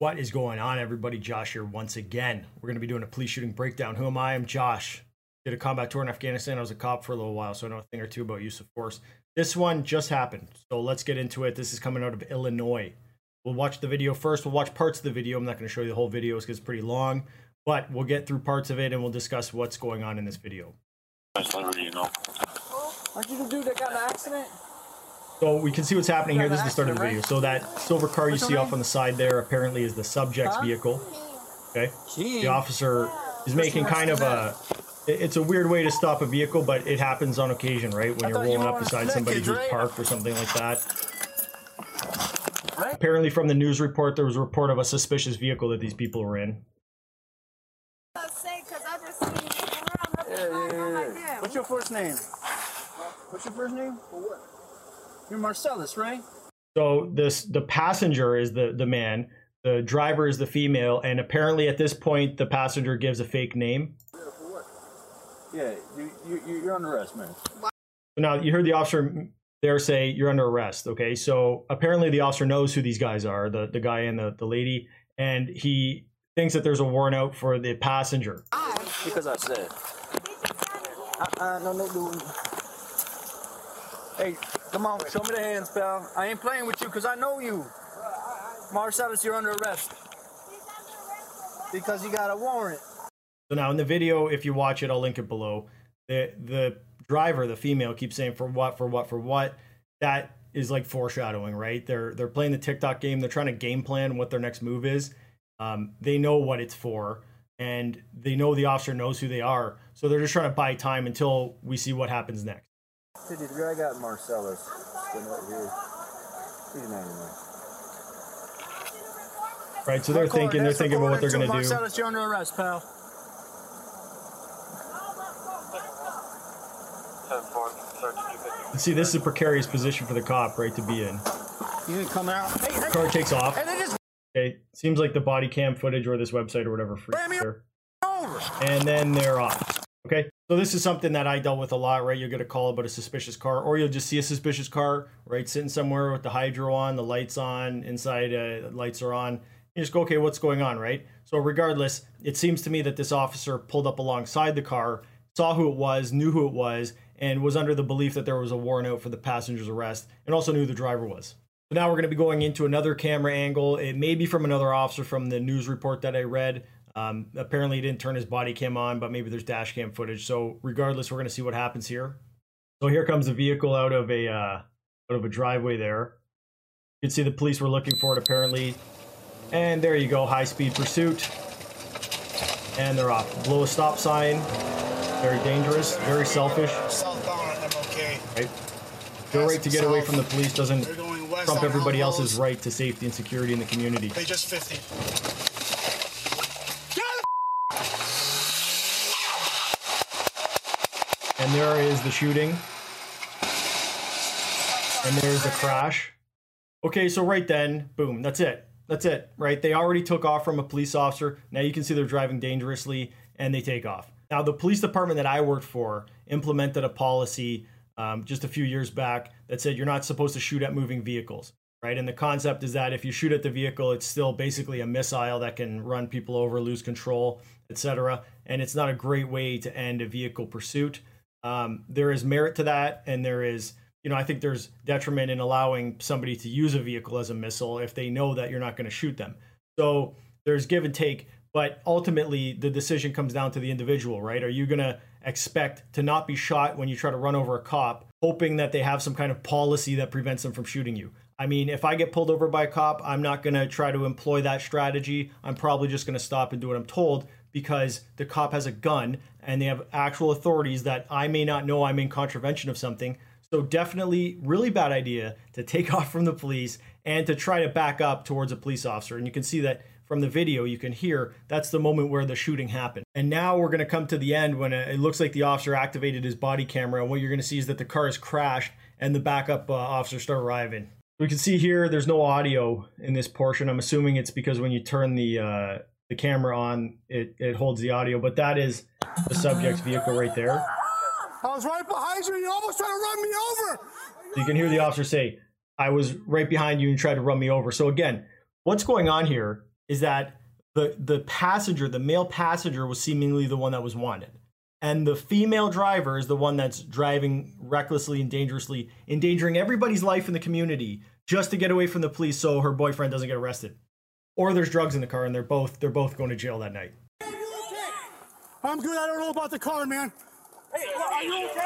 What is going on, everybody? Josh here once again. We're going to be doing a police shooting breakdown. Who am I? I'm Josh. Did a combat tour in Afghanistan. I was a cop for a little while, so I know a thing or two about use of force. This one just happened, so let's get into it. This is coming out of Illinois. We'll watch the video first. We'll watch parts of the video. I'm not going to show you the whole video because it's pretty long, but we'll get through parts of it and we'll discuss what's going on in this video. Just letting you know. Aren't you the dude that got in an accident? So we can see what's happening here. This is the start of the video. So that silver car you see off on the side there apparently is the subject's Huh? vehicle. Okay. Gee. The officer is making kind of a. It's a weird way to stop a vehicle, but it happens on occasion, right? When you're thought you rolling up beside somebody who's right? parked or something like that. Right? Apparently, from the news report, there was a report of a suspicious vehicle that these people were in. What's your first name? What's your first name? You're Marcellus, right? So this the passenger is the the man, the driver is the female, and apparently at this point the passenger gives a fake name. Yeah, you, you, you- you're under arrest, man. So now you heard the officer there say you're under arrest. Okay, so apparently the officer knows who these guys are, the the guy and the the lady, and he thinks that there's a warrant out for the passenger. Because I said. Uh-uh, no, no, no. Hey, come on, show me the hands, pal. I ain't playing with you because I know you. Marcellus, you're under arrest. Because you got a warrant. So now in the video, if you watch it, I'll link it below. The the driver, the female, keeps saying for what, for what, for what. That is like foreshadowing, right? They're they're playing the TikTok game. They're trying to game plan what their next move is. Um, they know what it's for, and they know the officer knows who they are. So they're just trying to buy time until we see what happens next. Dude, the guy got Marcellus. Right here. He's not anymore. Right? So they're thinking, they're thinking about what they're gonna do. Marcellus, you're under arrest, pal. 10 4, 3250. See, this is a precarious position for the cop, right, to be in. You didn't come out. Hey, hey, Car takes off. hey, they just Okay, seems like the body cam footage or this website or whatever freaks Ram me there. over. and then they're off. Okay, so this is something that I dealt with a lot, right? You'll get a call about a suspicious car, or you'll just see a suspicious car, right, sitting somewhere with the hydro on, the lights on, inside uh, lights are on. You just go, okay, what's going on, right? So regardless, it seems to me that this officer pulled up alongside the car, saw who it was, knew who it was, and was under the belief that there was a warrant out for the passenger's arrest, and also knew who the driver was. So now we're going to be going into another camera angle. It may be from another officer from the news report that I read. Um, apparently, he didn't turn his body cam on, but maybe there's dash cam footage. So regardless, we're going to see what happens here. So here comes a vehicle out of a uh, out of a driveway. There, you can see the police were looking for it apparently, and there you go, high speed pursuit, and they're off. Blow a stop sign. Very dangerous. Very selfish. Southbound. Right? To get away from the police doesn't They're going west trump everybody else's right to safety and security in the community. They just 50. And there is the shooting. And there's the crash. Okay, so right then, boom, that's it. That's it, right? They already took off from a police officer. Now you can see they're driving dangerously and they take off. Now, the police department that I worked for implemented a policy um, just a few years back that said you're not supposed to shoot at moving vehicles, right? And the concept is that if you shoot at the vehicle, it's still basically a missile that can run people over, lose control, etc. And it's not a great way to end a vehicle pursuit. Um, there is merit to that, and there is, you know, I think there's detriment in allowing somebody to use a vehicle as a missile if they know that you're not going to shoot them. So there's give and take, but ultimately the decision comes down to the individual, right? Are you going to expect to not be shot when you try to run over a cop, hoping that they have some kind of policy that prevents them from shooting you? I mean, if I get pulled over by a cop, I'm not going to try to employ that strategy. I'm probably just going to stop and do what I'm told because the cop has a gun and they have actual authorities that I may not know I'm in contravention of something. So definitely really bad idea to take off from the police and to try to back up towards a police officer. And you can see that from the video, you can hear that's the moment where the shooting happened. And now we're going to come to the end when it looks like the officer activated his body camera. And what you're going to see is that the car has crashed and the backup uh, officers start arriving. We can see here there's no audio in this portion. I'm assuming it's because when you turn the uh, the camera on, it, it holds the audio. But that is the subject's vehicle right there. I was right behind you. You almost tried to run me over. So you can hear the officer say, I was right behind you and tried to run me over. So again, what's going on here is that the the passenger, the male passenger, was seemingly the one that was wanted, and the female driver is the one that's driving recklessly and dangerously, endangering everybody's life in the community just to get away from the police, so her boyfriend doesn't get arrested, or there's drugs in the car and they're both they're both going to jail that night. I'm good. I don't know about the car, man. Hey, are you okay?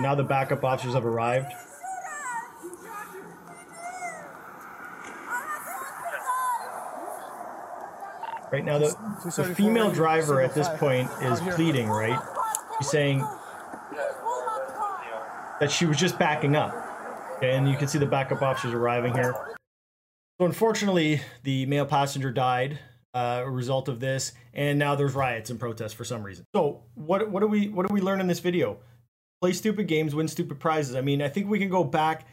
Now the backup officers have arrived. Right now, the, the female driver at this point is pleading, right? She's saying that she was just backing up. Okay, and you can see the backup officers arriving here. So unfortunately, the male passenger died uh, a result of this, and now there's riots and protests for some reason. So what what do we what do we learn in this video? Play stupid games, win stupid prizes. I mean, I think we can go back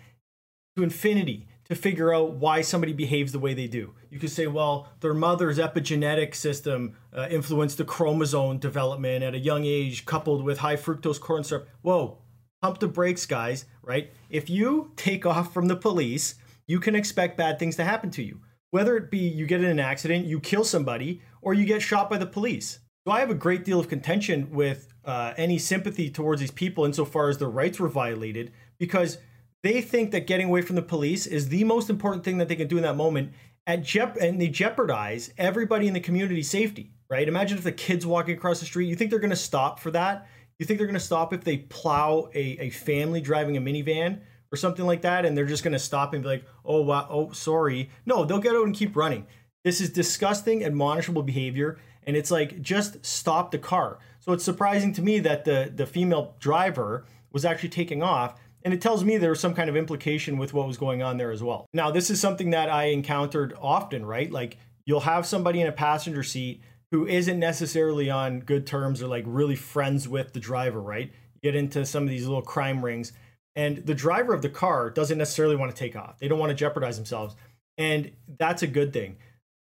to infinity to figure out why somebody behaves the way they do. You could say, well, their mother's epigenetic system uh, influenced the chromosome development at a young age, coupled with high fructose corn syrup. Whoa, pump the brakes, guys, right? If you take off from the police, you can expect bad things to happen to you. Whether it be you get in an accident, you kill somebody, or you get shot by the police. So I have a great deal of contention with uh, any sympathy towards these people insofar as their rights were violated because they think that getting away from the police is the most important thing that they can do in that moment at jep- and they jeopardize everybody in the community's safety right? Imagine if the kids walking across the street you think they're going to stop for that? You think they're going to stop if they plow a, a family driving a minivan or something like that and they're just going to stop and be like oh wow oh sorry. No they'll get out and keep running. This is disgusting admonishable behavior and it's like just stop the car. So it's surprising to me that the the female driver was actually taking off and it tells me there was some kind of implication with what was going on there as well. Now, this is something that I encountered often, right? Like you'll have somebody in a passenger seat who isn't necessarily on good terms or like really friends with the driver, right? You get into some of these little crime rings, and the driver of the car doesn't necessarily want to take off. They don't want to jeopardize themselves. And that's a good thing.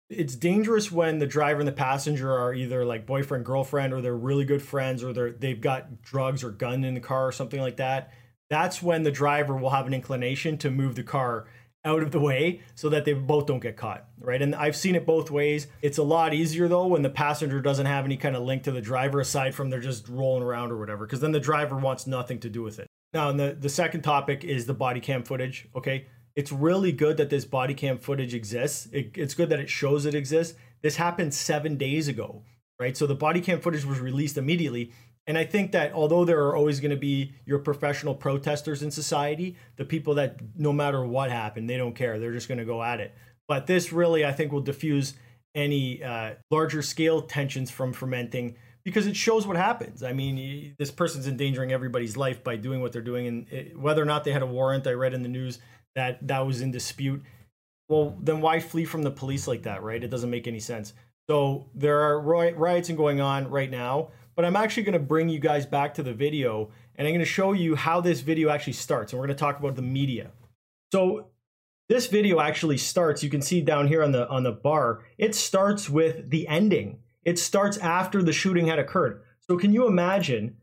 It's dangerous when the driver and the passenger are either like boyfriend, girlfriend, or they're really good friends, or they're they've got drugs or gun in the car or something like that that's when the driver will have an inclination to move the car out of the way so that they both don't get caught, right? And I've seen it both ways. It's a lot easier though when the passenger doesn't have any kind of link to the driver aside from they're just rolling around or whatever, because then the driver wants nothing to do with it. Now, the, the second topic is the body cam footage, okay? It's really good that this body cam footage exists. It, it's good that it shows it exists. This happened seven days ago, right? So the body cam footage was released immediately. And I think that although there are always going to be your professional protesters in society, the people that no matter what happened, they don't care. They're just going to go at it. But this really, I think, will diffuse any uh, larger scale tensions from fermenting because it shows what happens. I mean, this person's endangering everybody's life by doing what they're doing, and it, whether or not they had a warrant, I read in the news that that was in dispute. Well, then why flee from the police like that, right? It doesn't make any sense. So there are riots going on right now but I'm actually going to bring you guys back to the video and I'm going to show you how this video actually starts. And we're going to talk about the media. So this video actually starts, you can see down here on the on the bar, it starts with the ending. It starts after the shooting had occurred. So can you imagine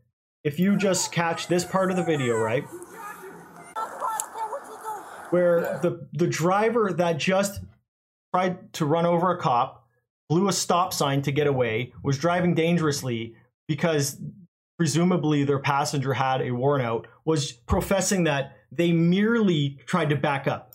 if you just catch this part of the video, right? Where the the driver that just tried to run over a cop, blew a stop sign to get away, was driving dangerously, because presumably their passenger had a warrant out, was professing that they merely tried to back up.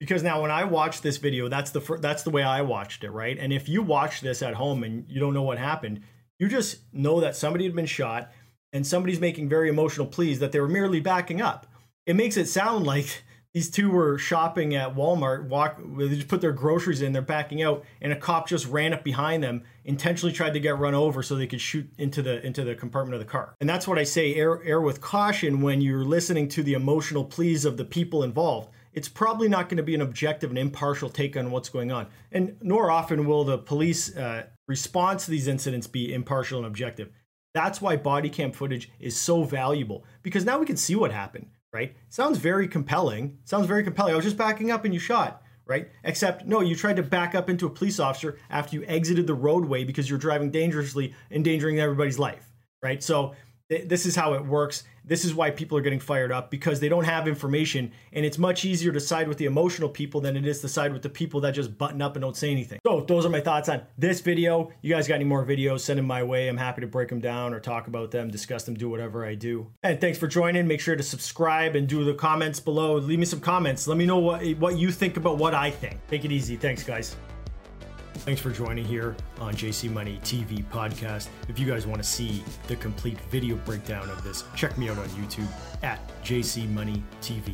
Because now when I watch this video, that's the fir- that's the way I watched it, right? And if you watch this at home and you don't know what happened, you just know that somebody had been shot and somebody's making very emotional pleas that they were merely backing up. It makes it sound like these two were shopping at Walmart, walk they just put their groceries in, they're backing out, and a cop just ran up behind them, intentionally tried to get run over so they could shoot into the into the compartment of the car. And that's what I say, err err with caution when you're listening to the emotional pleas of the people involved. It's probably not going to be an objective and impartial take on what's going on. And nor often will the police uh, response to these incidents be impartial and objective. That's why body cam footage is so valuable because now we can see what happened right? Sounds very compelling. Sounds very compelling. I was just backing up and you shot, right? Except, no, you tried to back up into a police officer after you exited the roadway because you're driving dangerously, endangering everybody's life, right? So th- this is how it works. This is why people are getting fired up because they don't have information, and it's much easier to side with the emotional people than it is to side with the people that just button up and don't say anything. So, those are my thoughts on this video. You guys got any more videos? Send them my way. I'm happy to break them down or talk about them, discuss them, do whatever I do. And thanks for joining. Make sure to subscribe and do the comments below. Leave me some comments. Let me know what, what you think about what I think. Take it easy. Thanks, guys. Thanks for joining here on JC Money TV podcast. If you guys want to see the complete video breakdown of this, check me out on YouTube at JC Money TV.